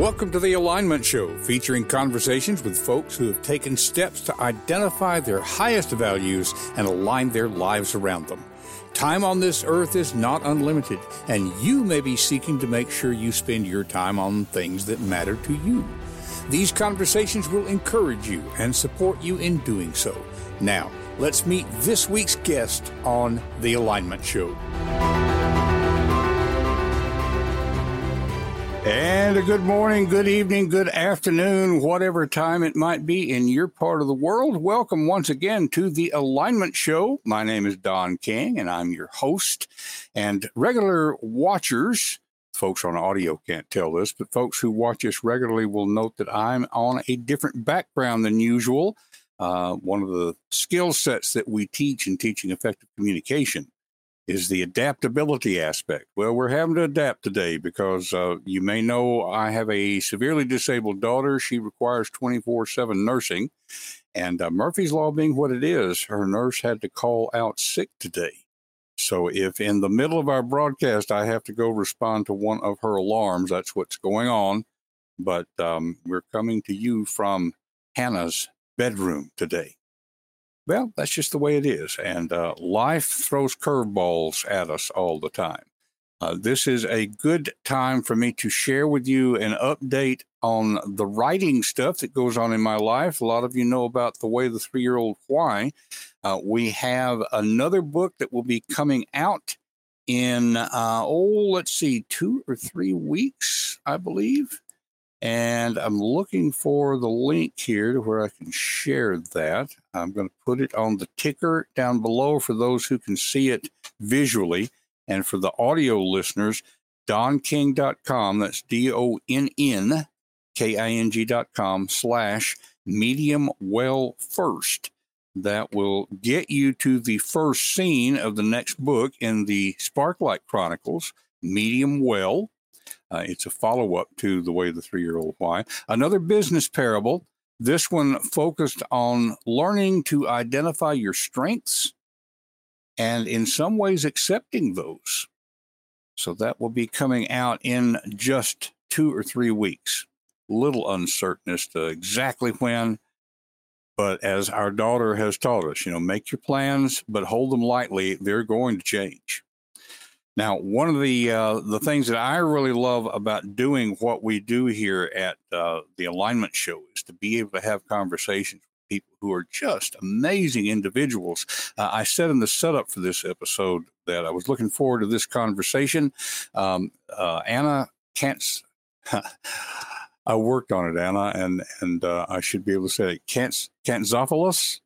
Welcome to the Alignment Show, featuring conversations with folks who have taken steps to identify their highest values and align their lives around them. Time on this earth is not unlimited, and you may be seeking to make sure you spend your time on things that matter to you. These conversations will encourage you and support you in doing so. Now, let's meet this week's guest on The Alignment Show. And a good morning, good evening, good afternoon, whatever time it might be in your part of the world. Welcome once again to the Alignment Show. My name is Donn King, and I'm your host. And regular watchers, folks on audio can't tell this, but folks who watch us regularly will note that I'm on a different background than usual. Uh, one of the skill sets that we teach in teaching effective communication is the adaptability aspect. Well, we're having to adapt today because uh, you may know I have a severely disabled daughter. She requires 24 7 nursing. And uh, Murphy's Law being what it is, her nurse had to call out sick today. So if in the middle of our broadcast I have to go respond to one of her alarms, that's what's going on. But um, we're coming to you from Hannah's bedroom today. Well, that's just the way it is. And uh, life throws curveballs at us all the time. Uh, this is a good time for me to share with you an update on the writing stuff that goes on in my life. A lot of you know about The Way the Three Year Old Why. Uh, we have another book that will be coming out in, uh, oh, let's see, two or three weeks, I believe. And I'm looking for the link here to where I can share that. I'm going to put it on the ticker down below for those who can see it visually. And for the audio listeners, donnking.com, that's D O N N K I N G.com slash medium well first. That will get you to the first scene of the next book in the Sparklight Chronicles, Medium Well uh, it's a follow up to The Way the Three Year Old Why. Another business parable. This one focused on learning to identify your strengths and, in some ways, accepting those. So that will be coming out in just two or three weeks. Little uncertain as to exactly when, but as our daughter has taught us, you know, make your plans, but hold them lightly. They're going to change. Now, one of the uh, the things that I really love about doing what we do here at uh, the Alignment Show is to be able to have conversations with people who are just amazing individuals. Uh, I said in the setup for this episode that I was looking forward to this conversation. Um, uh, Anna Kantz. I worked on it, Anna, and and uh, I should be able to say it. Kantz Kantzavelos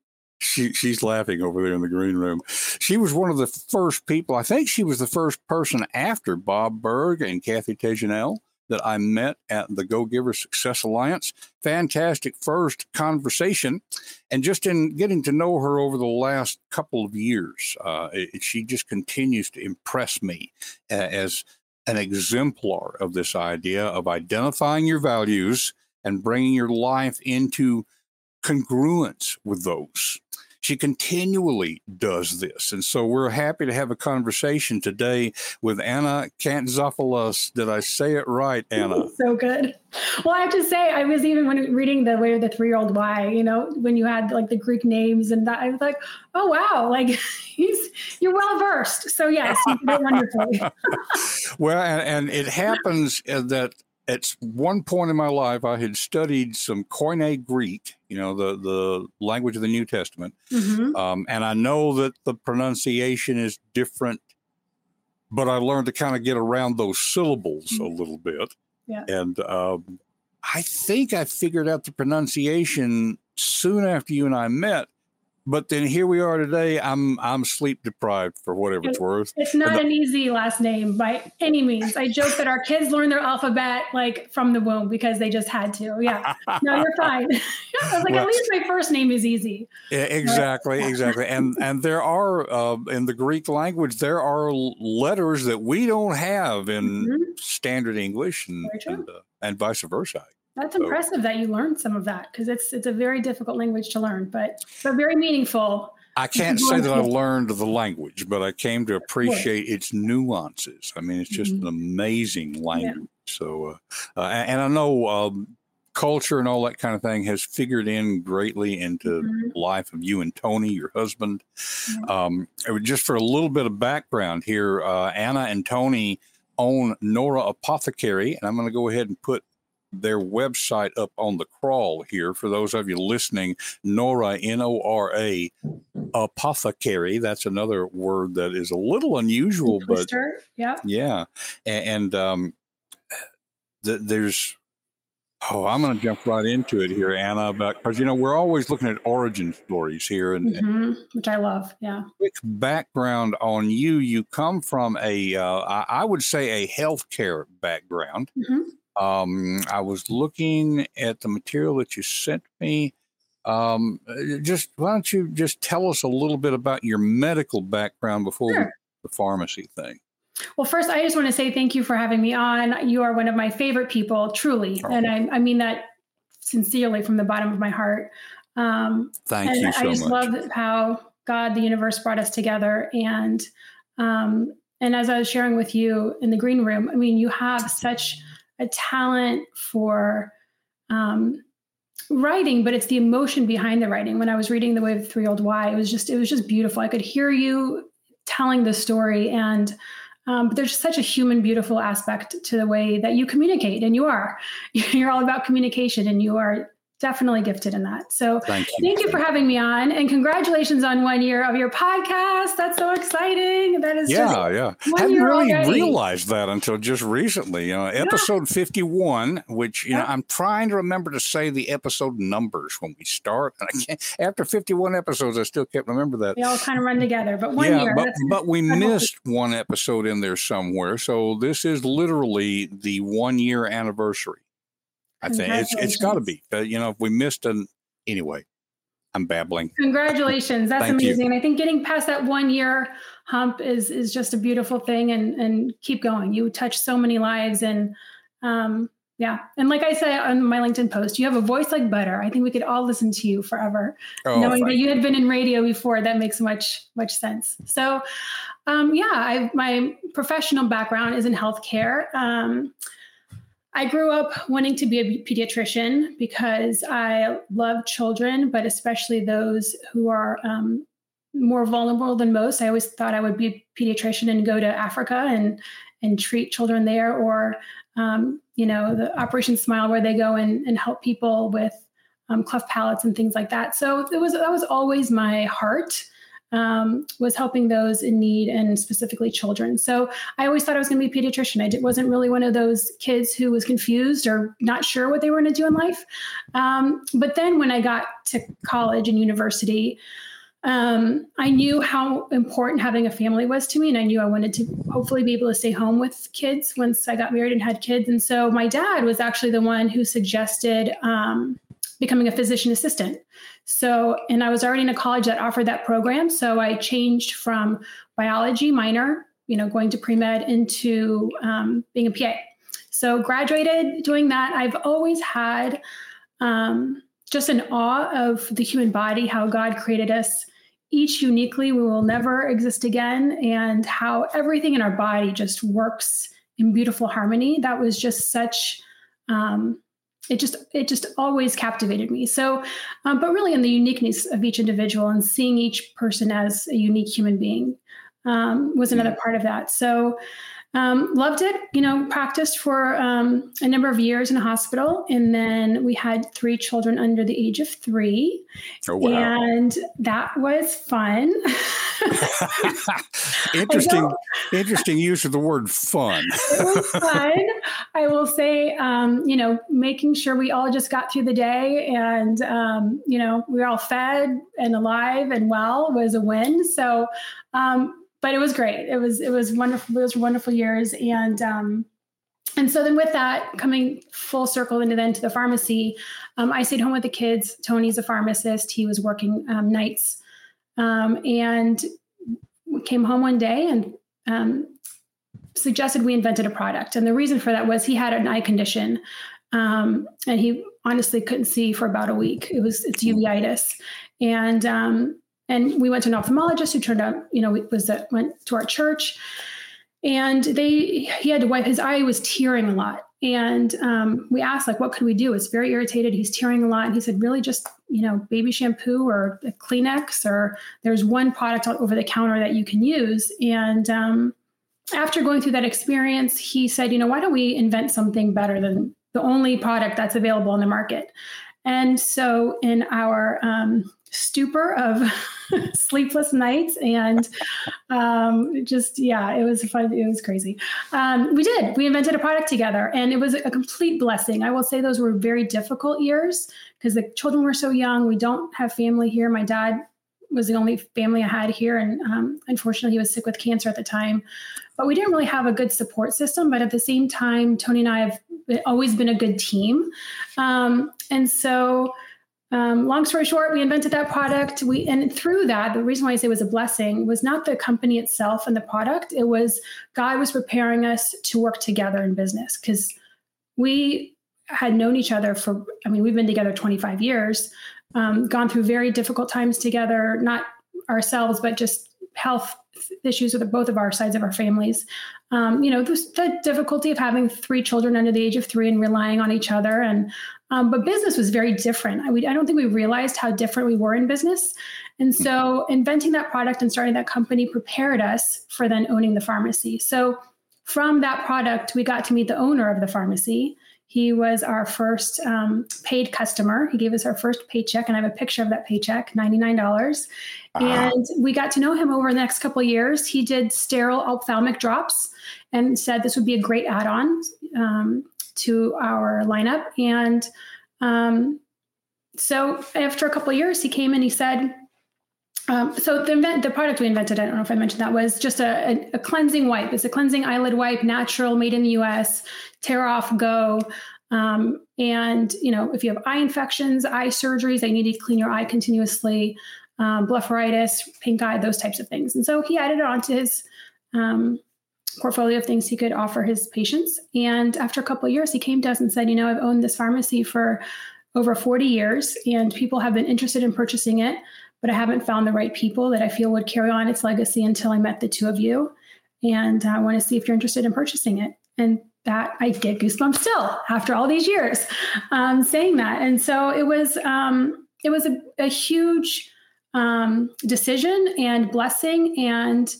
she she's laughing over there in the green room. She was one of the first people. I think she was the first person after Bob Burg and Kathy Tagenel that I met at the Go Giver Success Alliance. Fantastic first conversation, and just in getting to know her over the last couple of years, uh, it, she just continues to impress me as an exemplar of this idea of identifying your values and bringing your life into congruence with those she continually does this. And so we're happy to have a conversation today with Anna Kantzavelos. Did I say it right, Anna? so good. Well, I have to say, I was even when reading the way of the three year old why, you know, when you had like the Greek names and that, I was like, oh, wow, like he's, you're well versed. So, yes, you did wonderfully. well, and, and it happens uh, that at one point in my life, I had studied some Koine Greek, you know, the, the language of the New Testament. Mm-hmm. Um, and I know that the pronunciation is different, but I learned to kind of get around those syllables mm-hmm. a little bit. Yeah. And um, I think I figured out the pronunciation soon after you and I met but then here we are today. I'm I'm sleep deprived for whatever it's worth. It's not the, an easy last name by any means. I joke that our kids learn their alphabet like from the womb because they just had to. Yeah, no, you're fine. I was like, well, at least my first name is easy. Yeah, exactly, exactly. And and there are uh, in the Greek language there are letters that we don't have in mm-hmm. standard English, and and, uh, and vice versa. That's so, impressive that you learned some of that because it's it's a very difficult language to learn, but but very meaningful. I can't say that I learned the language, but I came to appreciate its nuances. I mean, it's just mm-hmm. an amazing language. So, uh, uh, and I know um, culture and all that kind of thing has figured in greatly into mm-hmm. the life of you and Tony, your husband. Mm-hmm. Um, just for a little bit of background here, uh, Anna and Tony own Nora Apothecary, and I'm going to go ahead and put their website up on the crawl here for those of you listening. Nora, N O R A, apothecary. That's another word that is a little unusual, but yeah, yeah, and, and um, th- there's Oh, I'm going to jump right into it here, Anna, about because you know we're always looking at origin stories here, and, mm-hmm, and which I love. Yeah. Quick background on you: you come from a, uh, I would say, a healthcare background. Mm-hmm. Um, I was looking at the material that you sent me. Um, just why don't you just tell us a little bit about your medical background before sure. the pharmacy thing? Well, first, I just want to say thank you for having me on. You are one of my favorite people, truly. Oh. And I, I, mean that sincerely from the bottom of my heart. Um, thank and you so I just much. love how God, the universe brought us together. And, um, and as I was sharing with you in the green room, I mean, you have such a talent for um, writing, but it's the emotion behind the writing. When I was reading The Way of the Three Old Why, it was just, it was just beautiful. I could hear you telling the story and um, but there's such a human, beautiful aspect to the way that you communicate, and you are. You're all about communication, and you are definitely gifted in that. So thank you. Thank you for having me on and congratulations on one year of your podcast. That's so exciting. That is yeah, yeah. I hadn't really already. realized that until just recently. You know, episode yeah. 51, which you yeah. know, I'm trying to remember to say the episode numbers when we start. And I mm. can't, after 51 episodes, I still can't remember that. They all kind of run together, but one yeah, year. But, but we missed one episode in there somewhere. So this is literally the one year anniversary. I think it's it's got to be. But you know, if we missed an anyway, I'm babbling. Congratulations, that's amazing. You. I think getting past that one year hump is is just a beautiful thing, and and keep going. You touch so many lives, and um, yeah, and like I said on my LinkedIn post, you have a voice like butter. I think we could all listen to you forever, oh, knowing that you had been in radio before. That makes much much sense. So, um, yeah, I, my professional background is in healthcare. Um, I grew up wanting to be a pediatrician because I love children, but especially those who are um, more vulnerable than most. I always thought I would be a pediatrician and go to Africa and and treat children there, or um, you know, the Operation Smile, where they go and, and help people with um, cleft palates and things like that. So it was that was always my heart um, was helping those in need and specifically children. So I always thought I was going to be a pediatrician. I wasn't really one of those kids who was confused or not sure what they were going to do in life. Um, but then when I got to college and university, um, I knew how important having a family was to me, and I knew I wanted to hopefully be able to stay home with kids once I got married and had kids. And so my dad was actually the one who suggested um, becoming a physician assistant. So, and I was already in a college that offered that program. So I changed from biology minor, you know, going to pre med into um, being a PA. So graduated doing that. I've always had um, just an awe of the human body, how God created us each uniquely. We will never exist again, and how everything in our body just works in beautiful harmony. That was just such um, it just it just always captivated me. So um, but really in the uniqueness of each individual and seeing each person as a unique human being um, was another part of that. So um, loved it, you know, practiced for um, a number of years in a hospital. And then we had three children under the age of three. Oh, wow. And that was fun. interesting, interesting use of the word fun. it was fun. I will say, um, you know, making sure we all just got through the day and, um, you know, we were all fed and alive and well was a win. So, um, but it was great. It was it was wonderful. Those were wonderful years, and um, and so then with that coming full circle into then to the pharmacy, um, I stayed home with the kids. Tony's a pharmacist. He was working um, nights, um, and came home one day and um, suggested we invented a product. And the reason for that was he had an eye condition, um, and he honestly couldn't see for about a week. It was it's uveitis, and um, and we went to an ophthalmologist who turned out, you know, was that went to our church, and they he had to wipe his eye was tearing a lot, And um, we asked, like, what could we do? It's very irritated. He's tearing a lot. And he said, really, just you know, baby shampoo or a Kleenex, or there's one product over the counter that you can use. And um, after going through that experience, he said, you know, why don't we invent something better than the only product that's available on the market? And so, in our um, stupor of sleepless nights and um, just yeah it was fun it was crazy. Um, we did we invented a product together and it was a complete blessing. I will say those were very difficult years because the children were so young. We don't have family here. My dad was the only family i had here and um, unfortunately he was sick with cancer at the time. But we didn't really have a good support system but at the same time tony and i have always been a good team. Um, and so um, long story short, we invented that product. We and through that, the reason why I say it was a blessing was not the company itself and the product. It was God was preparing us to work together in business because we had known each other for. I mean, we've been together 25 years, um, gone through very difficult times together. Not ourselves, but just health issues with both of our sides of our families. Um, you know, the, difficulty of having three children under the age of three and relying on each other. And um, but business was very different. I, we, I don't think we realized how different we were in business. And so inventing that product and starting that company prepared us for then owning the pharmacy. So from that product, we got to meet the owner of the pharmacy. He was our first um, paid customer. He gave us our first paycheck, and I have a picture of that paycheck, $99. Uh-huh. And we got to know him over the next couple of years. He did sterile ophthalmic drops and said this would be a great add on um, to our lineup. And um, so after a couple of years, he came and he said, um, so the, invent, the product we invented, I don't know if I mentioned that, was just a, a, a cleansing wipe. It's a cleansing eyelid wipe, natural, made in the U.S. Tear off, go. Um, and you know, if you have eye infections, eye surgeries, they need to clean your eye continuously, um, blepharitis, pink eye, those types of things. And so he added it onto his um, portfolio of things he could offer his patients. And after a couple of years, he came to us and said, "You know, I've owned this pharmacy for over 40 years, and people have been interested in purchasing it." But I haven't found the right people that I feel would carry on its legacy until I met the two of you. And I want to see if you're interested in purchasing it. And that I get goosebumps still after all these years um, saying that. And so it was um, it was a, a huge um, decision and blessing. And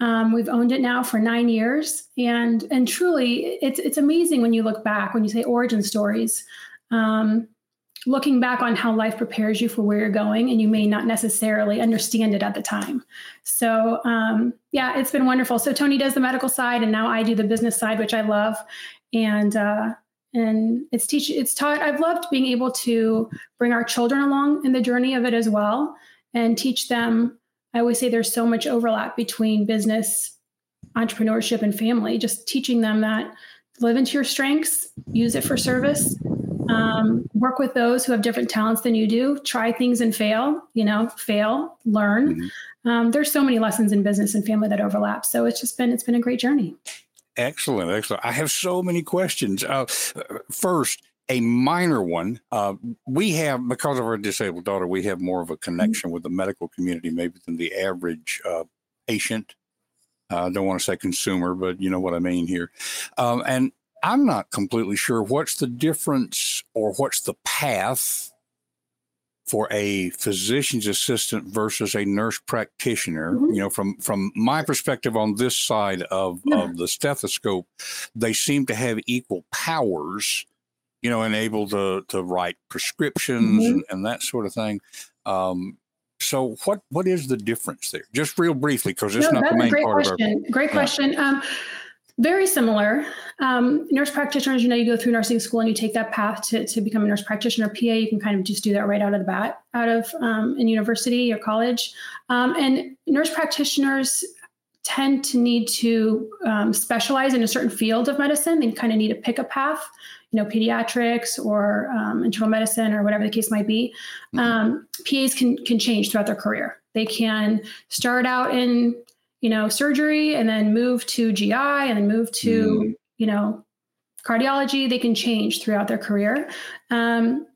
um, we've owned it now for nine years. And and truly, it's it's amazing when you look back when you say origin stories. Looking back on how life prepares you for where you're going and you may not necessarily understand it at the time. So um, yeah it's been wonderful. So tony does the medical side and now i do the business side which i love. And uh, and it's teach it's taught i've loved being able to bring our children along in the journey of it as well and teach them. I always say there's so much overlap between business entrepreneurship and family. Just teaching them that live into your strengths use it for service um, work with those who have different talents than you do. Try things and fail. You know, fail, learn. Mm-hmm. Um, there's so many lessons in business and family that overlap. So it's just been it's been a great journey. Excellent, excellent. I have so many questions. Uh, first, a minor one. Uh, we have because of our disabled daughter, we have more of a connection mm-hmm. with the medical community maybe than the average uh, patient. Uh, I don't want to say consumer, but you know what I mean here. Um, and I'm not completely sure what's the difference or what's the path for a physician's assistant versus a nurse practitioner. Mm-hmm. You know, from from my perspective on this side of, yeah. of the stethoscope, they seem to have equal powers. You know, and able to to write prescriptions mm-hmm. and, and, that sort of thing. Um, so, what what is the difference there? Just real briefly, because it's no, not the main part question. of our. Great question. Yeah. Um, very similar. Um, nurse practitioners, you know, you go through nursing school and you take that path to, to become a nurse practitioner. PA, you can kind of just do that right out of the bat, out of um, in university or college. Um, and nurse practitioners tend to need to um, specialize in a certain field of medicine. They kind of need to pick a path, you know, pediatrics or um, internal medicine or whatever the case might be. Mm-hmm. Um, PAs can can change throughout their career. They can start out in you know, surgery and then move to GI and then move to, mm. you know, cardiology, they can change throughout their career. Um,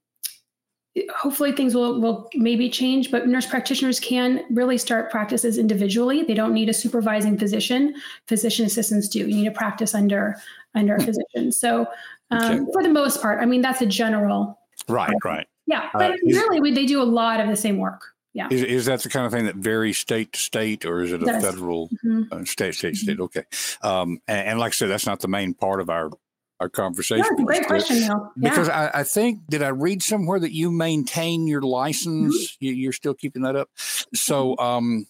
hopefully things will will maybe change but nurse practitioners can really start practices individually. They don't need a supervising physician. Physician assistants do. You need to practice under under a physician. So um, okay. for the most part i mean that's a general right right. Yeah but uh, really we, they do a lot of the same work yeah is, is that the kind of thing that varies state to state or is it a federal mm-hmm. uh, state state mm-hmm. state okay um, and, and, like i said that's not the main part of our our conversation. Great question. Yeah. Because I, I, think did I read somewhere that you maintain your license? Mm-hmm. You, are still keeping that up. So mm-hmm. um,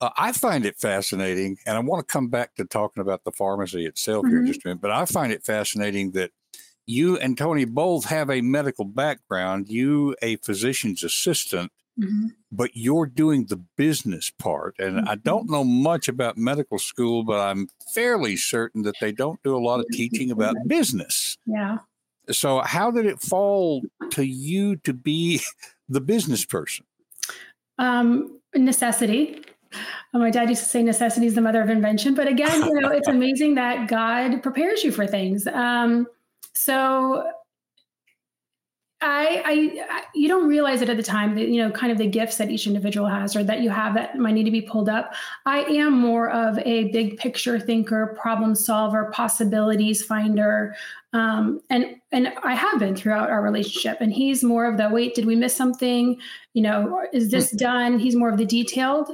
uh, I find it fascinating, and I want to come back to talking about the pharmacy itself mm-hmm. here just a minute. But I find it fascinating that you and Tony both have a medical background. You a physician's assistant Mm-hmm. But you're doing the business part. And mm-hmm. I don't know much about medical school, but I'm fairly certain that they don't do a lot of teaching about business. Yeah. So, how did it fall to you to be the business person? Um, necessity. Uh, my dad used to say necessity is the mother of invention. But again, you know, it's amazing that God prepares you for things. Um, so I, I, you don't realize it at the time that you know kind of the gifts that each individual has or that you have that might need to be pulled up. I am more of a big picture thinker, problem solver, possibilities finder, um, and and I have been throughout our relationship. And he's more of the wait, did we miss something? You know, is this mm-hmm. done? He's more of the detailed.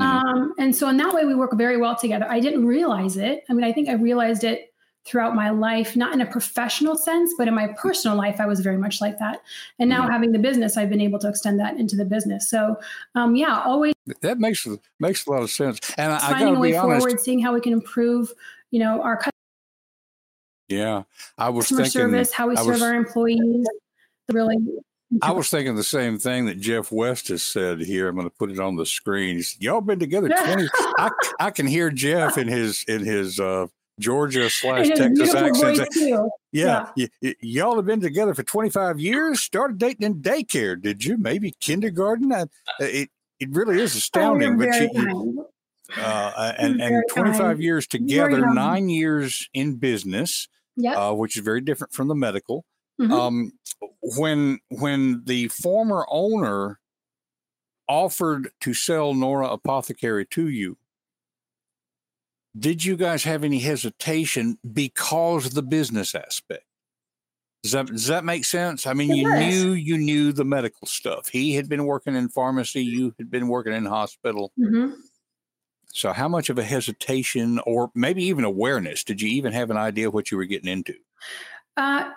Mm-hmm. Um, and so in that way, we work very well together. I didn't realize it. I mean, I think I realized it throughout my life, not in a professional sense, but in my personal life, I was very much like that. And now mm-hmm. having the business, I've been able to extend that into the business. So, um, yeah, always that makes makes a lot of sense. And I, finding I a way honest. forward, seeing how we can improve, you know, our yeah, I was customer thinking service, how we serve our employees. Really, I was thinking the same thing that Jeff West has said here. I'm going to put it on the screen. Y'all been together 20. I, I can hear Jeff in his in his uh, Georgia slash Texas accent. Yeah, yeah. Y- y'all have been together for 25 years. Started dating in daycare, did you? Maybe kindergarten. I, it it really is oh, astounding. Oh, but you, uh, and and 25 kind. years together, nine years in business, yep. uh, which is very different from the medical. Mm-hmm. Um, when when the former owner offered to sell Nora Apothecary to you, did you guys have any hesitation because of the business aspect? Does that does that make sense? I mean, it you does. knew you knew the medical stuff. He had been working in pharmacy. You had been working in hospital. Mm-hmm. So, how much of a hesitation, or maybe even awareness, did you even have an idea what you were getting into? Uh,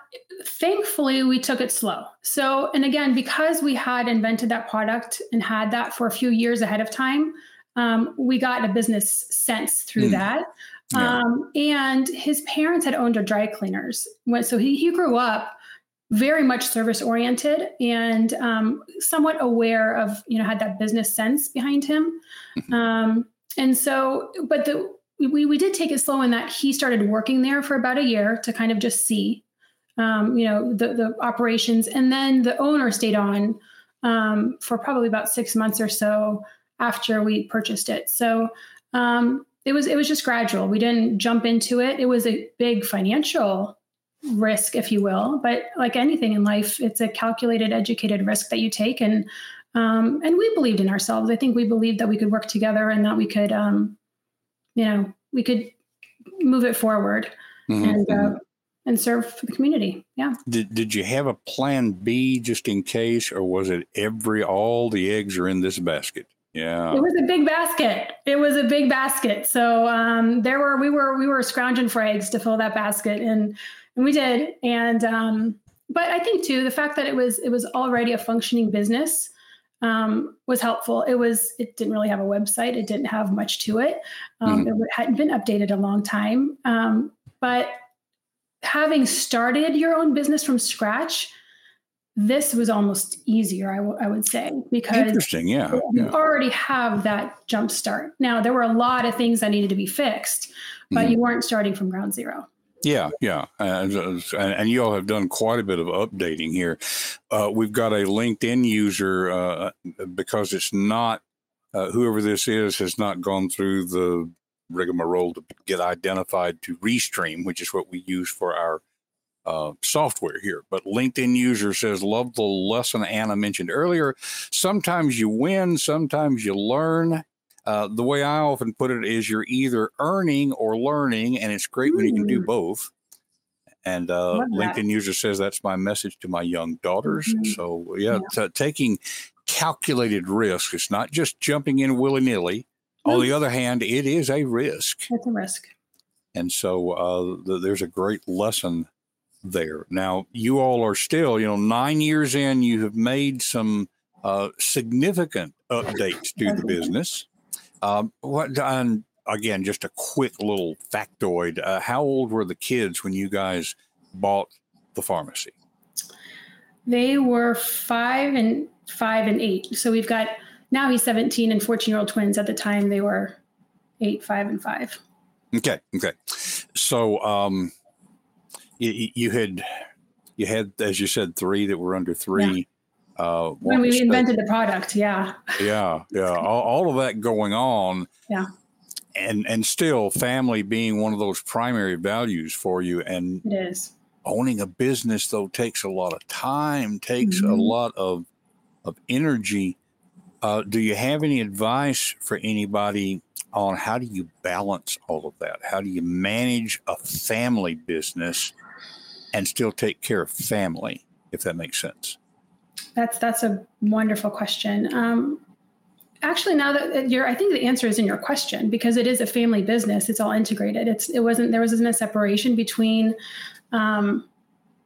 thankfully, we took it slow. So, and again, because we had invented that product and had that for a few years ahead of time, um, we got a business sense through mm. that. Yeah. Um, and his parents had owned a dry cleaners. So he, he grew up very much service oriented and um, somewhat aware of, you know, had that business sense behind him. Mm-hmm. Um, and so, but the, we, we did take it slow in that he started working there for about a year to kind of just see, um, you know, the, the operations. And then the owner stayed on um, for probably about six months or so after we purchased it. So um, it was it was just gradual. We didn't jump into it. It was a big financial risk, if you will. But like anything in life, it's a calculated, educated risk that you take. And um, and we believed in ourselves. I think we believed that we could work together and that we could, um, you know, we could move it forward mm-hmm. and uh, mm-hmm. and serve the community. Yeah. Did Did you have a plan B just in case, or was it every all the eggs are in this basket? Yeah. It was a big basket. It was a big basket. So um, there were we were we were scrounging for eggs to fill that basket, and and we did. And um, but I think too the fact that it was it was already a functioning business um, was helpful. It was it didn't really have a website. It didn't have much to it. Um, mm-hmm. It hadn't been updated a long time. Um, but having started your own business from scratch this was almost easier, I, w- I would say, because interesting, yeah, you yeah. already have that jump start. Now there were a lot of things that needed to be fixed, but mm-hmm. you weren't starting from ground zero. Yeah, yeah, and, and you all have done quite a bit of updating here. Uh, we've got a LinkedIn user uh, because it's not uh, whoever this is has not gone through the rigmarole to get identified to Restream, which is what we use for our uh, software here. But LinkedIn user says, Love the lesson Anna mentioned earlier. Sometimes you win, sometimes you learn. Uh, the way I often put it is you're either earning or learning, and it's great Ooh. when you can do both. And uh, LinkedIn user says that's my message to my young daughters. Mm-hmm. So, yeah, yeah. T- taking calculated risk. It's not just jumping in willy nilly. No. On the other hand, it is a risk. It's a risk. And so uh, th- there's a great lesson there. Now, you all are still, you know, nine years in, you have made some uh, significant updates to the business. Um, what, and again, just a quick little factoid. Uh, how old were the kids when you guys bought the pharmacy? They were five and five and eight. So we've got now he's 17 and 14 year old twins. At the time, they were eight, five, and five. Okay. Okay. So, um, you, you had you had as you said three that were under three. Yeah. Uh, when we invented the product, yeah. Yeah, yeah. All, all of that going on. Yeah. And and still, family being one of those primary values for you, and it is owning a business though takes a lot of time, takes mm-hmm. a lot of of energy. Uh, do you have any advice for anybody on how do you balance all of that? How do you manage a family business and still take care of family, if that makes sense? That's that's a wonderful question. Um, actually, now that you're, I think the answer is in your question because it is a family business. It's all integrated. It's it wasn't there wasn't a separation between, um,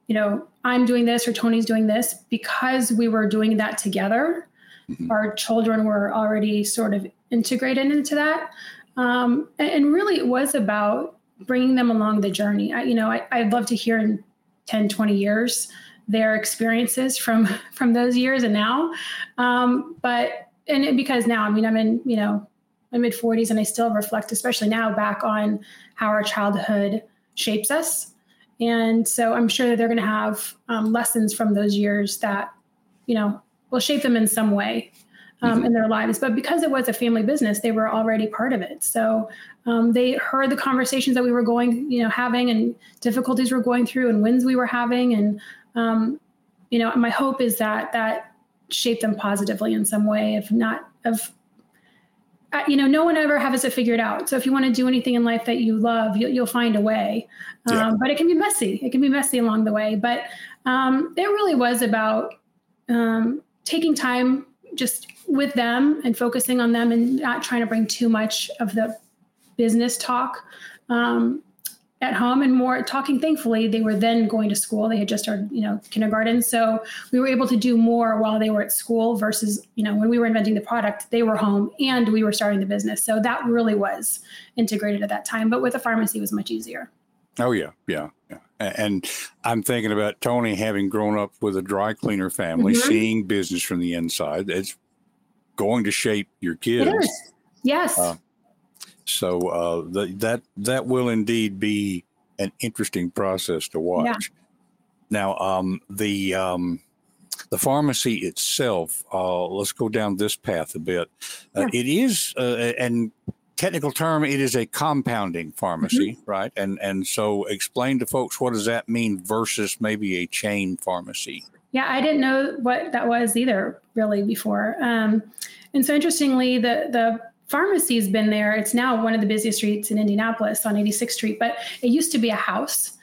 you know, I'm doing this or Tony's doing this because we were doing that together. Mm-hmm. Our children were already sort of integrated into that, um, and, and, really it was about bringing them along the journey. I, you know, I, I'd love to hear in 10, 20 years their experiences from from those years and now. Um, but and it, because now, I mean, I'm in you know my mid 40s and I still reflect, especially now, back on how our childhood shapes us. And so I'm sure that they're going to have um, lessons from those years that, you know, will shape them in some way um, mm-hmm. in their lives. But because it was a family business, they were already part of it. So um, they heard the conversations that we were going, you know, having and difficulties we're going through and wins we were having. And, um, you know, my hope is that that shaped them positively in some way, if not of, uh, you know, no one ever has it figured out. So if you want to do anything in life that you love, you'll, you'll find a way. Yeah. Um, but it can be messy. It can be messy along the way. But um, it really was about um, taking time just with them and focusing on them and not trying to bring too much of the business talk um, at home and more talking. Thankfully they were then going to school. They had just started you know kindergarten. So we were able to do more while they were at school versus you know when we were inventing the product they were home and we were starting the business. So that really was integrated at that time but with a pharmacy it was much easier. Oh yeah. Yeah. Yeah. And i'm thinking about tony having grown up with a dry cleaner family mm-hmm. seeing business from the inside. It's going to shape your kids yes uh, so uh, the, that that will indeed be an interesting process to watch. Yeah. Now, um, the um, the pharmacy itself. Uh, let's go down this path a bit. Uh, yeah. It is, uh, and technical term, it is a compounding pharmacy, mm-hmm. right? And and so, explain to folks what does that mean versus maybe a chain pharmacy. Yeah, I didn't know what that was either, really, before. Um, and so, interestingly, the the pharmacy's been there. It's now one of the busiest streets in Indianapolis on 86th Street, but it used to be a house.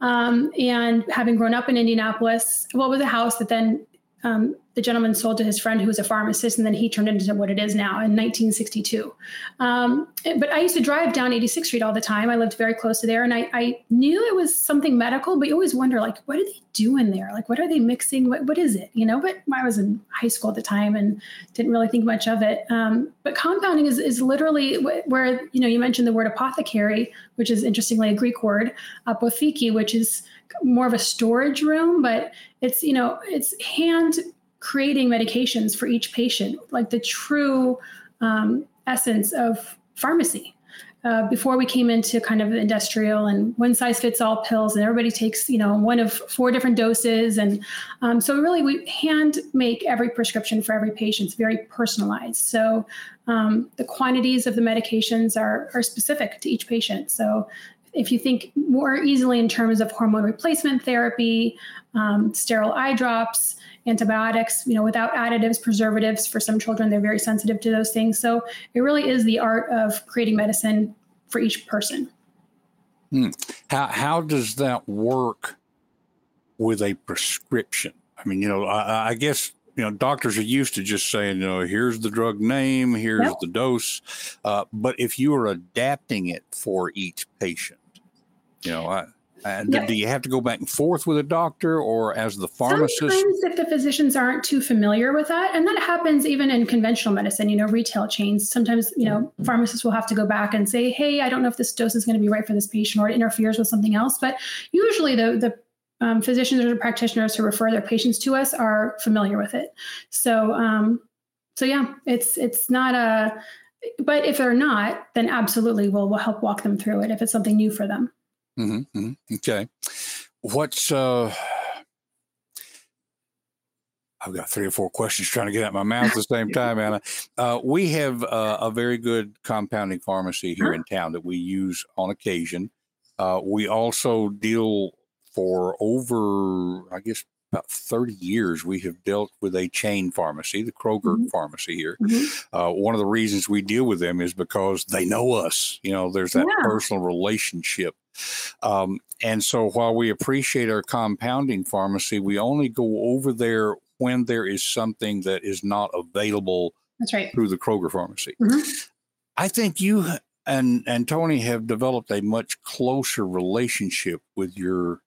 Um, and having grown up in Indianapolis, well, it was a house that then um, the gentleman sold to his friend who was a pharmacist, and then he turned into what it is now in 1962. Um, but I used to drive down 86th Street all the time. I lived very close to there, and I, I, knew it was something medical, but you always wonder, like, what are they doing there? Like, what are they mixing? What, what is it? You know, but I was in high school at the time and didn't really think much of it. Um, but compounding is, is literally where, you know, you mentioned the word apothecary, which is interestingly a Greek word, apotheke, which is more of a storage room, but it's, you know, it's hand creating medications for each patient, like the true um, essence of pharmacy. Uh, before we came into kind of industrial and one size fits all pills, and everybody takes you know one of four different doses, and um, so really we hand make every prescription for every patient. It's very personalized. So um, the quantities of the medications are are specific to each patient. So if you think more easily in terms of hormone replacement therapy, um, sterile eye drops, antibiotics, you know, without additives, preservatives. For some children, they're very sensitive to those things. So it really is the art of creating medicine for each person. Hmm. How how does that work with a prescription? I mean, you know, I, I, guess you know doctors are used to just saying, you know, here's the drug name, here's yep. the dose, uh, but if you are adapting it for each patient, you know, I, and yep. do you have to go back and forth with a doctor or as the pharmacist? Sometimes if the physicians aren't too familiar with that, and that happens even in conventional medicine, you know, retail chains. Sometimes, you know, mm-hmm. pharmacists will have to go back and say, hey, I don't know if this dose is going to be right for this patient or it interferes with something else. But usually the, the um, physicians or practitioners who refer their patients to us are familiar with it. So, um, so yeah, it's it's not a. But if they're not, then absolutely we'll we'll help walk them through it if it's something new for them. Mm-hmm, mm-hmm. Okay. What's uh I've got three or four questions trying to get out my mouth at the same time, Anna. Uh, we have uh, a very good compounding pharmacy here in town that we use on occasion. Uh, we also deal for over, I guess, about 30 years, we have dealt with a chain pharmacy, the Kroger mm-hmm. pharmacy here. Mm-hmm. Uh, one of the reasons we deal with them is because they know us. You know, there's that yeah. personal relationship. Um, and so while we appreciate our compounding pharmacy, we only go over there when there is something that is not available That's right. through the Kroger pharmacy. Mm-hmm. I think you and and Tony have developed a much closer relationship with your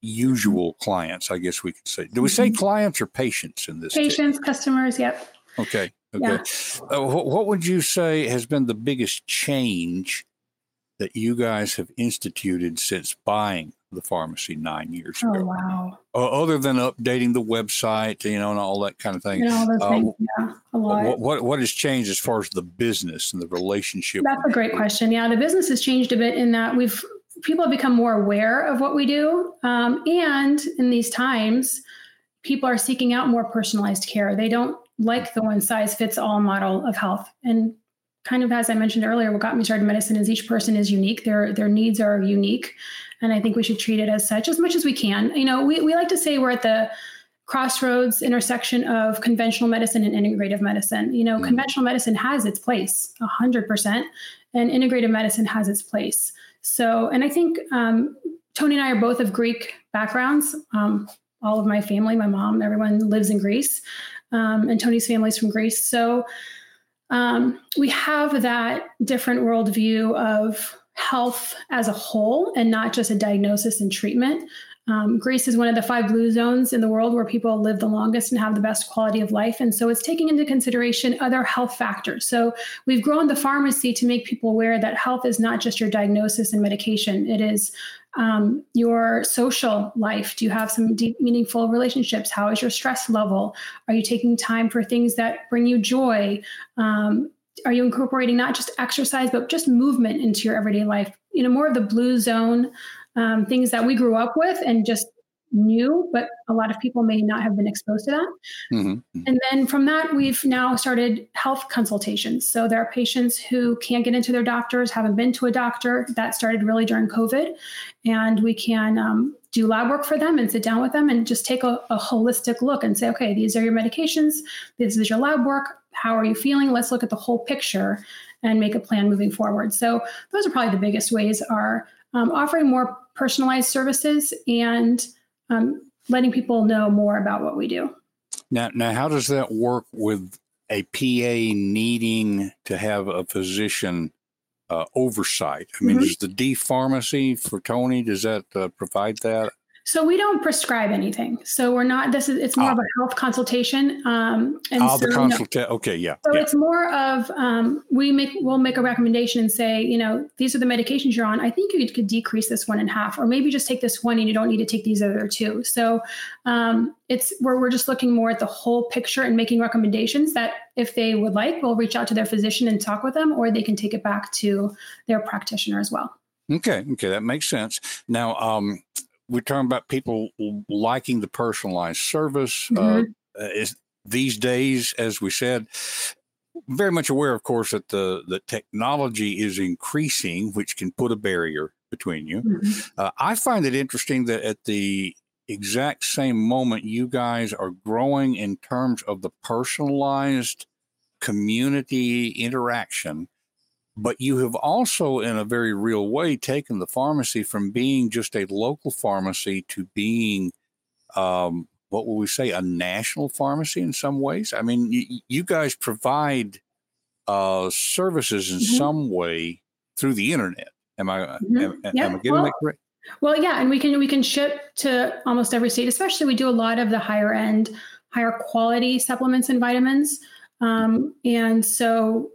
usual clients, I guess we could say. Do we say mm-hmm. clients or patients in this? Patients, case? customers, yep. Okay. Okay. Yeah. Uh, what, what would you say has been the biggest change that you guys have instituted since buying the pharmacy nine years oh, ago? wow. Uh, other than updating the website, you know, and all that kind of thing. all those uh, things, yeah, a lot. What, what, what has changed as far as the business and the relationship? That's a great question. Yeah, the business has changed a bit in that we've people have become more aware of what we do. Um, and in these times, people are seeking out more personalized care. They don't like the one size fits all model of health. And kind of as I mentioned earlier, what got me started in medicine is each person is unique. Their their needs are unique. And I think we should treat it as such as much as we can. You know, we, we like to say we're at the crossroads intersection of conventional medicine and integrative medicine. You know, mm-hmm. conventional medicine has its place, 100%, and integrative medicine has its place. So, and I think um, Tony and I are both of Greek backgrounds. Um, all of my family, my mom, everyone lives in Greece, um, and Tony's family's from Greece. So um, we have that different worldview of health as a whole and not just a diagnosis and treatment. Um, Greece is one of the five blue zones in the world where people live the longest and have the best quality of life. And so it's taking into consideration other health factors. So we've grown the pharmacy to make people aware that health is not just your diagnosis and medication, it is um, your social life. Do you have some deep, meaningful relationships? How is your stress level? Are you taking time for things that bring you joy? Um, are you incorporating not just exercise, but just movement into your everyday life? You know, more of the blue zone um, things that we grew up with and just knew, but a lot of people may not have been exposed to that. Mm-hmm. And then from that, we've now started health consultations. So there are patients who can't get into their doctors, haven't been to a doctor. That started really during COVID. And we can um, do lab work for them and sit down with them and just take a, a holistic look and say, okay, these are your medications, this is your lab work. How are you feeling? Let's look at the whole picture and make a plan moving forward. So those are probably the biggest ways are um, offering more personalized services and um, letting people know more about what we do. Now, now, how does that work with a PA needing to have a physician uh, oversight? I mean, mm-hmm. does the D pharmacy for Tony does that uh, provide that? So we don't prescribe anything. So we're not. This is it's more of a ah. health consultation. Um, and oh, so, the consultation. No, okay, yeah. So yeah. it's more of um, we make we'll make a recommendation and say, you know, these are the medications you're on. I think you could decrease this one in half, or maybe just take this one and you don't need to take these other two. So um, it's where we're just looking more at the whole picture and making recommendations that if they would like, we'll reach out to their physician and talk with them, or they can take it back to their practitioner as well. Okay, okay, that makes sense. Now, um, we're talking about people liking the personalized service. Uh, mm-hmm. Uh, is these days, as we said, very much aware, of course, that the the technology is increasing, which can put a barrier between you. Mm-hmm. Uh, I find it interesting that at the exact same moment, you guys are growing in terms of the personalized community interaction. But you have also, in a very real way, taken the pharmacy from being just a local pharmacy to being um, what will we say, a national pharmacy in some ways? I mean, y- you guys provide uh, services in mm-hmm. some way through the internet. Am I, mm-hmm. am, yeah. am, I getting well, that correct? Well, yeah, and we can we can ship to almost every state. Especially, we do a lot of the higher end, higher quality supplements and vitamins, um, and so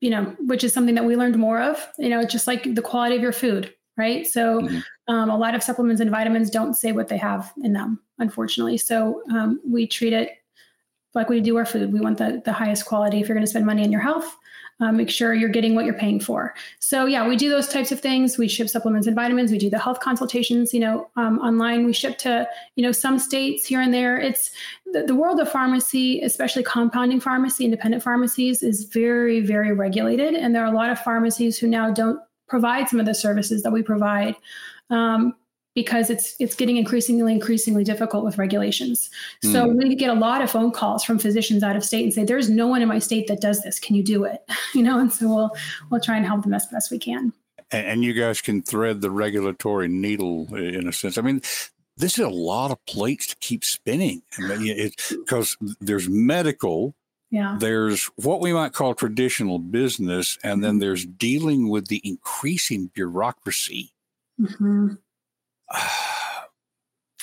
you know, which is something that we learned more of. You know, just like the quality of your food, right? So, mm-hmm. um, a lot of supplements and vitamins don't say what they have in them unfortunately. So um, we treat it like we do our food. We want the, the highest quality. If you're going to spend money on your health, uh, make sure you're getting what you're paying for. So yeah, we do those types of things. We ship supplements and vitamins. We do the health consultations, you know, um, online. We ship to, you know, some states here and there. It's the, the world of pharmacy, especially compounding pharmacy, independent pharmacies is very, very regulated. And there are a lot of pharmacies who now don't provide some of the services that we provide. Um, because it's it's getting increasingly increasingly difficult with regulations. So mm. we get a lot of phone calls from physicians out of state and say, "There's no one in my state that does this. Can you do it?" you know, and so we'll we'll try and help them as best we can. And you guys can thread the regulatory needle in a sense. I mean, this is a lot of plates to keep spinning because there's medical yeah. there's what we might call traditional business and then mm-hmm. there's dealing with the increasing bureaucracy mm-hmm.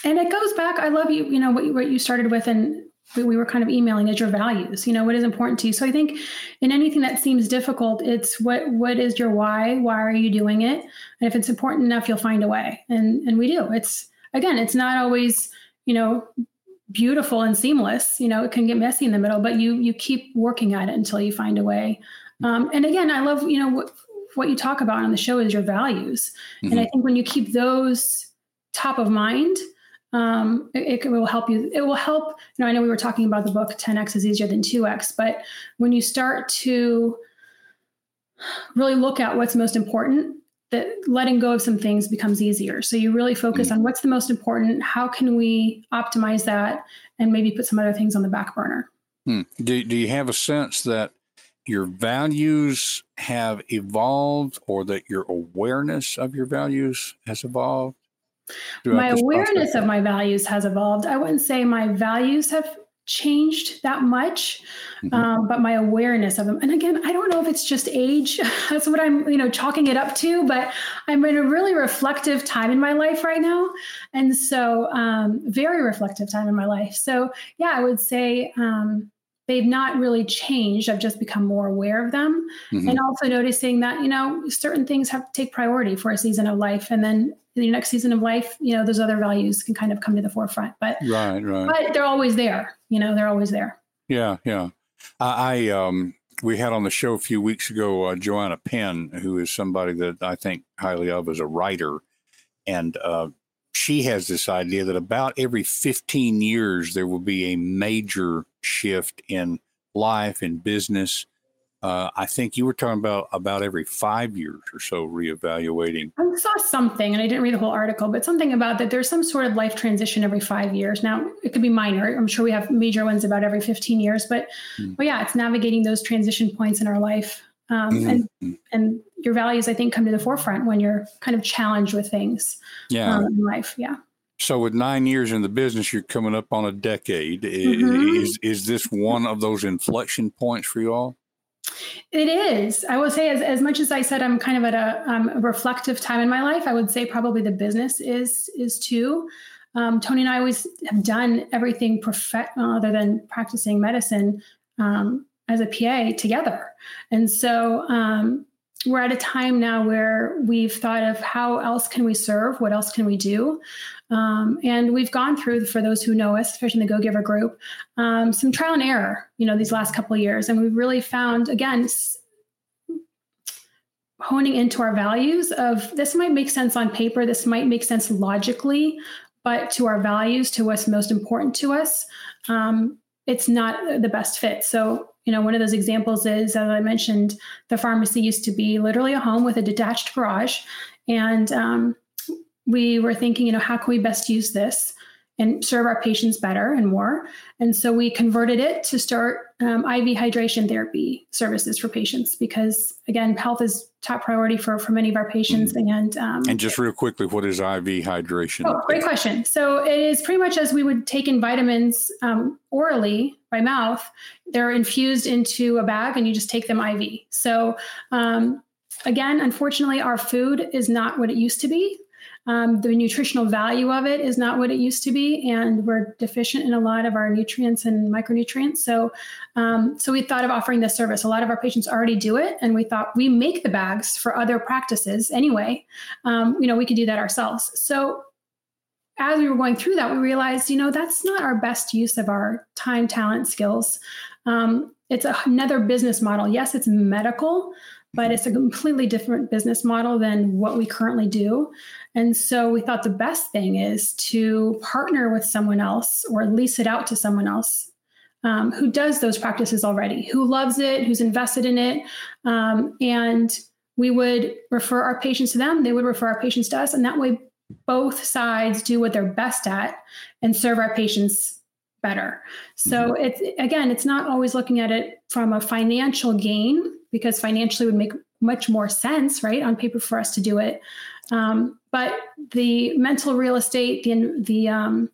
And it goes back. I love you. You know what, what you started with, and we were kind of emailing is your values. You know what is important to you. So I think in anything that seems difficult, it's what what is your why? Why are you doing it? And if it's important enough, you'll find a way. And and we do. It's again, it's not always you know beautiful and seamless. You know, it can get messy in the middle, but you you keep working at it until you find a way. Um, and again, I love you know what what you talk about on the show is your values, mm-hmm. and I think when you keep those top of mind, um, it, it, will help you. It will help. You know, I know we were talking about the book 10x is easier than 2x, but when you start to really look at what's most important, that letting go of some things becomes easier. So you really focus mm-hmm. on what's the most important. How can we optimize that, and maybe put some other things on the back burner. Hmm. Do, do you have a sense that your values have evolved, or that your awareness of your values has evolved? My awareness of my values has evolved. I wouldn't say my values have changed that much, mm-hmm. um, but my awareness of them. And again, I don't know if it's just age. That's what I'm, you know, chalking it up to. But I'm in a really reflective time in my life right now, and so um, very reflective time in my life. So yeah, I would say. Um, they've not really changed. I've just become more aware of them. Mm-hmm. And also noticing that, you know, certain things have to take priority for a season of life. And then in the next season of life, you know, those other values can kind of come to the forefront. But right, right. But they're always there. You know, they're always there. Yeah, yeah. I, I um we had on the show a few weeks ago uh, Joanna Penn, who is somebody that I think highly of as a writer, and uh, she has this idea that about every 15 years there will be a major shift in life and business uh, I think you were talking about about every five years or so reevaluating. I saw something, and I didn't read the whole article, but something about that there's some sort of life transition every five years. Now it could be minor. I'm sure we have major ones about every 15 years, but mm. but yeah, it's navigating those transition points in our life. Um, mm-hmm. and hmm. and your values, I think, come to the forefront when you're kind of challenged with things yeah. Um, in life. Yeah. So, with nine years in the business, you're coming up on a decade. Mm-hmm. Is is this one of those inflection points for you all? It is. I will say, as, as much as I said, I'm kind of at a, um, reflective time in my life. I would say probably the business is is too. Um, Tony and I always have done everything prof- other than practicing medicine um, as a PA together, and so um, we're at a time now where we've thought of how else can we serve, what else can we do, um, and we've gone through, for those who know us, especially in the Go Giver group, um, some trial and error, you know, these last couple years. And we've really found, again, honing into our values of this might make sense on paper, this might make sense logically, but to our values, to what's most important to us, um, it's not the best fit. So you know, one of those examples is, as I mentioned, the pharmacy used to be literally a home with a detached garage. And um, we were thinking, you know, how can we best use this and serve our patients better and more? And so we converted it to start um, IV hydration therapy services for patients because, again, health is top priority for, for many of our patients. Mm-hmm. And um, and just real quickly, what is IV hydration? Oh, great question. So it is pretty much as we would take in vitamins um, orally by mouth. They're infused into a bag, and you just take them IV. So um, again, unfortunately, our food is not what it used to be. Um, the nutritional value of it is not what it used to be, and we're deficient in a lot of our nutrients and micronutrients. So, um, so we thought of offering this service. A lot of our patients already do it, and we thought we make the bags for other practices anyway. Um, you know, we could do that ourselves. So, as we were going through that, we realized, you know, that's not our best use of our time, talent, skills. Um, it's another business model. Yes, it's medical, but it's a completely different business model than what we currently do. And so we thought the best thing is to partner with someone else or lease it out to someone else um, who does those practices already, who loves it, who's invested in it. Um, and we would refer our patients to them, they would refer our patients to us. And that way, both sides do what they're best at and serve our patients better. So mm-hmm. it's again, it's not always looking at it from a financial gain because financially would make much more sense, right, on paper for us to do it. Um, but the mental real estate, the the um,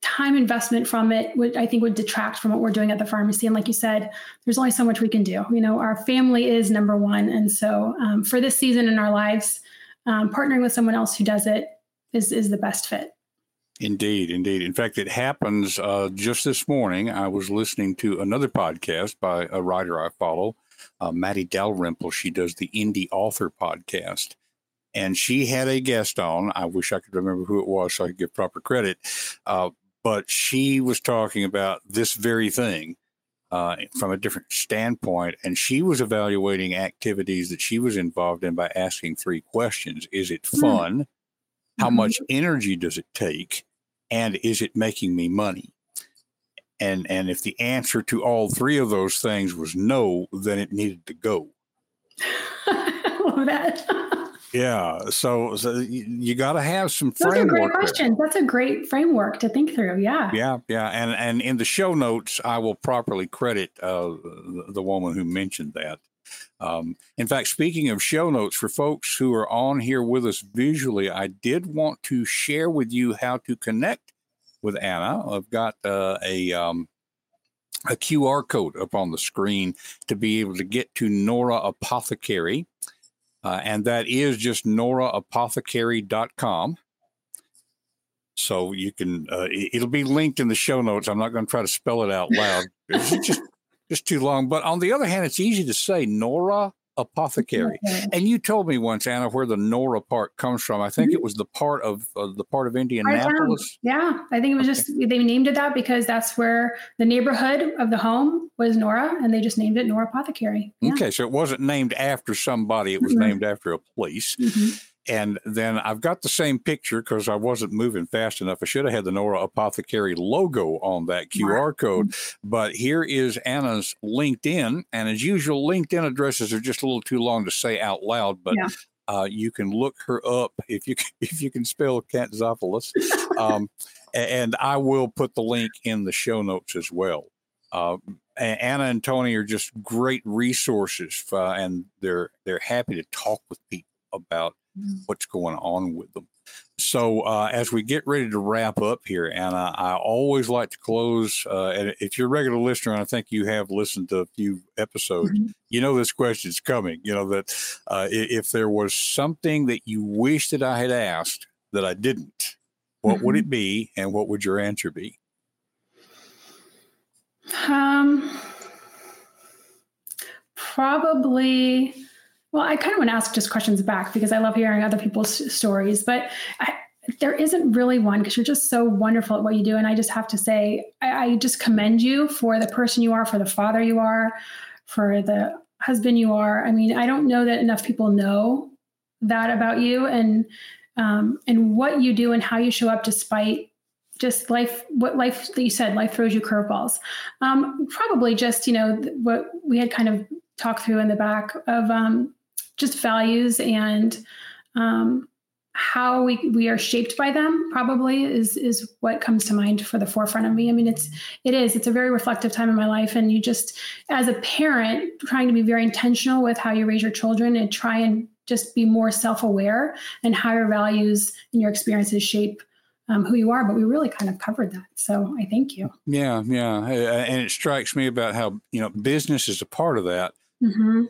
time investment from it would I think would detract from what we're doing at the pharmacy. And like you said, there's only so much we can do. You know, our family is number one, and so um, for this season in our lives, um, partnering with someone else who does it is is the best fit. Indeed, indeed. In fact, it happens uh, just this morning. I was listening to another podcast by a writer I follow uh, Matty Dalrymple. She does the Indy Author podcast. And she had a guest on. I wish I could remember who it was so I could give proper credit. Uh, but she was talking about this very thing uh, from a different standpoint. And she was evaluating activities that she was involved in by asking three questions Is it hmm. fun? Mm-hmm. How much energy does it take? And is it making me money? and and if the answer to all three of those things was no then it needed to go love that yeah so, so you, you got to have some those framework are great questions there. that's a great framework to think through yeah yeah yeah and and in the show notes i will properly credit uh, the woman who mentioned that um, in fact, speaking of show notes for folks who are on here with us visually, I did want to share with you how to connect with Anna. I've got uh, a um, a QR code up on the screen to be able to get to Nora Apothecary. Uh, and that is just noraapothecary.com. So you can, uh, it'll be linked in the show notes. I'm not going to try to spell it out loud. just, just too long. But on the other hand, it's easy to say Nora apothecary. And you told me once, Anna, where the Nora part comes from. I think mm-hmm. it was the part of uh, the part of Indianapolis. Yeah, I think it was okay. just they named it that because that's where the neighborhood of the home was Nora, and they just named it Nora Apothecary. Yeah. Okay, so it wasn't named after somebody; it was mm-hmm. named after a place. Mm-hmm. And then I've got the same picture because I wasn't moving fast enough. I should have had the Nora Apothecary logo on that QR code. But here is Anna's LinkedIn. And as usual, LinkedIn addresses are just a little too long to say out loud. But yeah. Uh, you can look her up if you can, if you can spell Kantzavelos. Um, and I will put the link in the show notes as well. Uh, Anna and Tony are just great resources, uh, and they're they're happy to talk with people about what's going on with them. So, uh, as we get ready to wrap up here, Anna, I always like to close. Uh, and if you're a regular listener, and I think you have listened to a few episodes, mm-hmm. you know this question's coming. You know that uh, if there was something that you wish that I had asked that I didn't, what mm-hmm. would it be, and what would your answer be? Um, probably well, I kind of want to ask just questions back because I love hearing other people's stories, but I, there isn't really one because you're just so wonderful at what you do. And I just have to say, I, I just commend you for the person you are, for the father you are, for the husband you are. I mean, I don't know that enough people know that about you and um, and what you do and how you show up despite just life what life that you said life throws you curveballs um, probably just you know what we had kind of talked through in the back of um, just values and um, how we we are shaped by them probably is is what comes to mind for the forefront of me i mean it's it is it's a very reflective time in my life and you just as a parent trying to be very intentional with how you raise your children and try and just be more self-aware and how your values and your experiences shape um, who you are, but we really kind of covered that. So I thank you. Yeah, yeah, and it strikes me about how you know business is a part of that. Mm-hmm.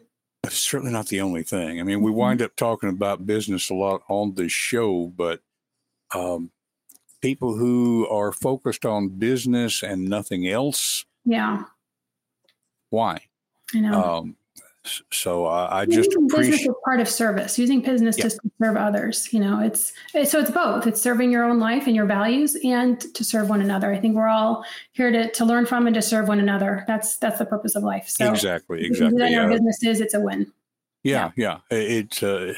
It's certainly not the only thing. I mean, we mm-hmm. wind up talking about business a lot on this show, but um, people who are focused on business and nothing else. Yeah. Why? I know. Um, so uh, I just using appreciate business as part of service, using business yeah. to serve others. You know, it's so it's both. It's serving your own life and your values, and to serve one another. I think we're all here to to learn from and to serve one another. That's that's the purpose of life. So exactly, exactly. Yeah. our business is, it's a win. Yeah, yeah. yeah. It's. Uh,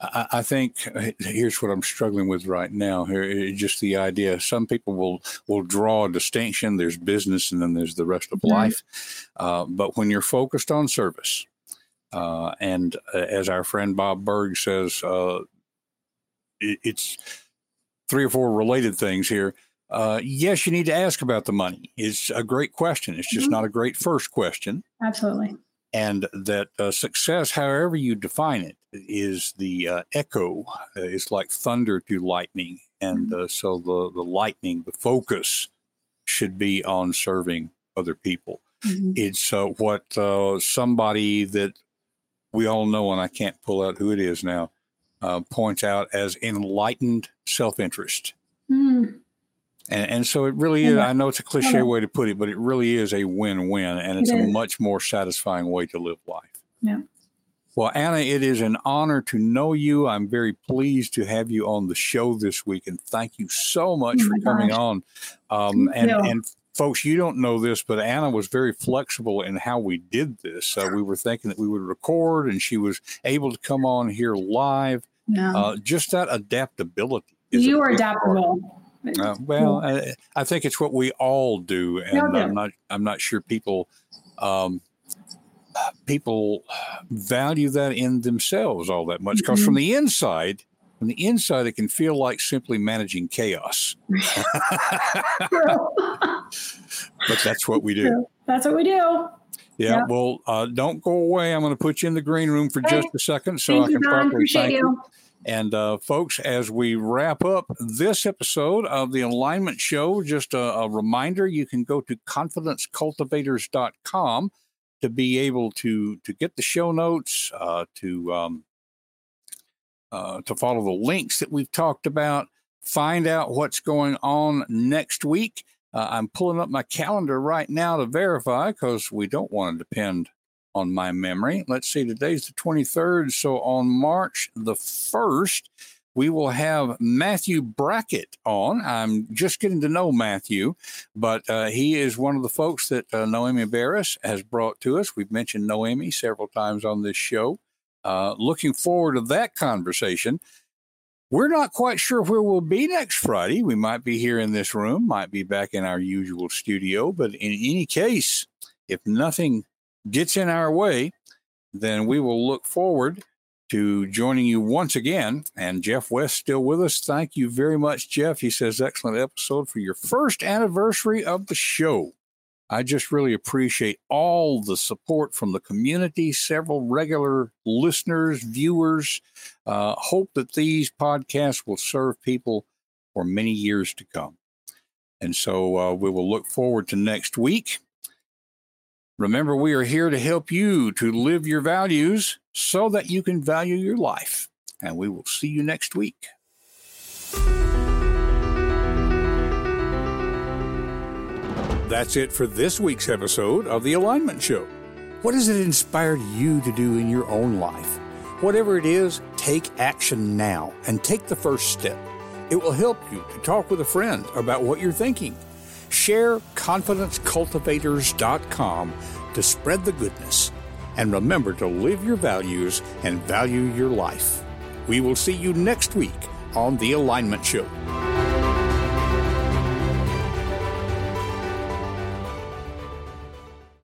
I, I think here's what I'm struggling with right now. Here, just the idea. Some people will will draw a distinction. There's business, and then there's the rest of mm-hmm. life. Uh, but when you're focused on service, uh, and uh, as our friend Bob Burg says, uh, it, it's three or four related things here. Uh, yes, you need to ask about the money. It's a great question. It's just mm-hmm. not a great first question. Absolutely and that uh, success, however you define it, is the uh, echo. Uh, it's like thunder to lightning, and mm-hmm. uh, so the the lightning, the focus, should be on serving other people. Mm-hmm. It's uh, what uh, somebody that we all know, and I can't pull out who it is now, points out as enlightened self interest. Mm. And, and so it really is. I know it's a cliche way to put it, but it really is a win win, and it's it a much more satisfying way to live life. Yeah. Well, Anna, it is an honor to know you. I'm very pleased to have you on the show this week, and thank you so much oh for coming gosh. on. Um, and, and folks, you don't know this, but Anna was very flexible in how we did this. Uh, we were thinking that we would record, and she was able to come on here live. Yeah. Uh, just that adaptability. You are adaptable. Part. Uh, well, I, I, think it's what we all do, and I'm not. I'm not sure people. Um, people value that in themselves all that much because mm-hmm. from the inside from the inside it can feel like simply managing chaos but that's what we do that's what we do yeah, yeah. well uh, don't go away i'm going to put you in the green room for hey, just a second so i can properly thank you, you. And uh, folks, as we wrap up this episode of the Alignment Show, just a, a reminder you can go to confidencecultivators.com to be able to to get the show notes, uh, to um, uh, to follow the links that we've talked about, find out what's going on next week. Uh, I'm pulling up my calendar right now to verify because we don't want to depend on my memory. Let's see, today's the 23rd. So on March the 1st, we will have Matthew Brackett on. I'm just getting to know Matthew, but uh, he is one of the folks that uh, Noemi Barris has brought to us. We've mentioned Noemi several times on this show. Uh, looking forward to that conversation. We're not quite sure where we'll be next Friday. We might be here in this room, might be back in our usual studio, but in any case, if nothing gets in our way, then we will look forward to joining you once again. And Jeff West still with us. Thank you very much, Jeff. He says, excellent episode for your first anniversary of the show. I just really appreciate all the support from the community, several regular listeners, viewers. Uh, hope that these podcasts will serve people for many years to come. And so uh, we will look forward to next week. Remember, we are here to help you to live your values so that you can value your life. And we will see you next week. That's it for this week's episode of The Alignment Show. What has it inspired you to do in your own life? Whatever it is, take action now and take the first step. It will help you to talk with a friend about what you're thinking Share confidencecultivators.com to spread the goodness. And remember to live your values and value your life. We will see you next week on The Alignment Show.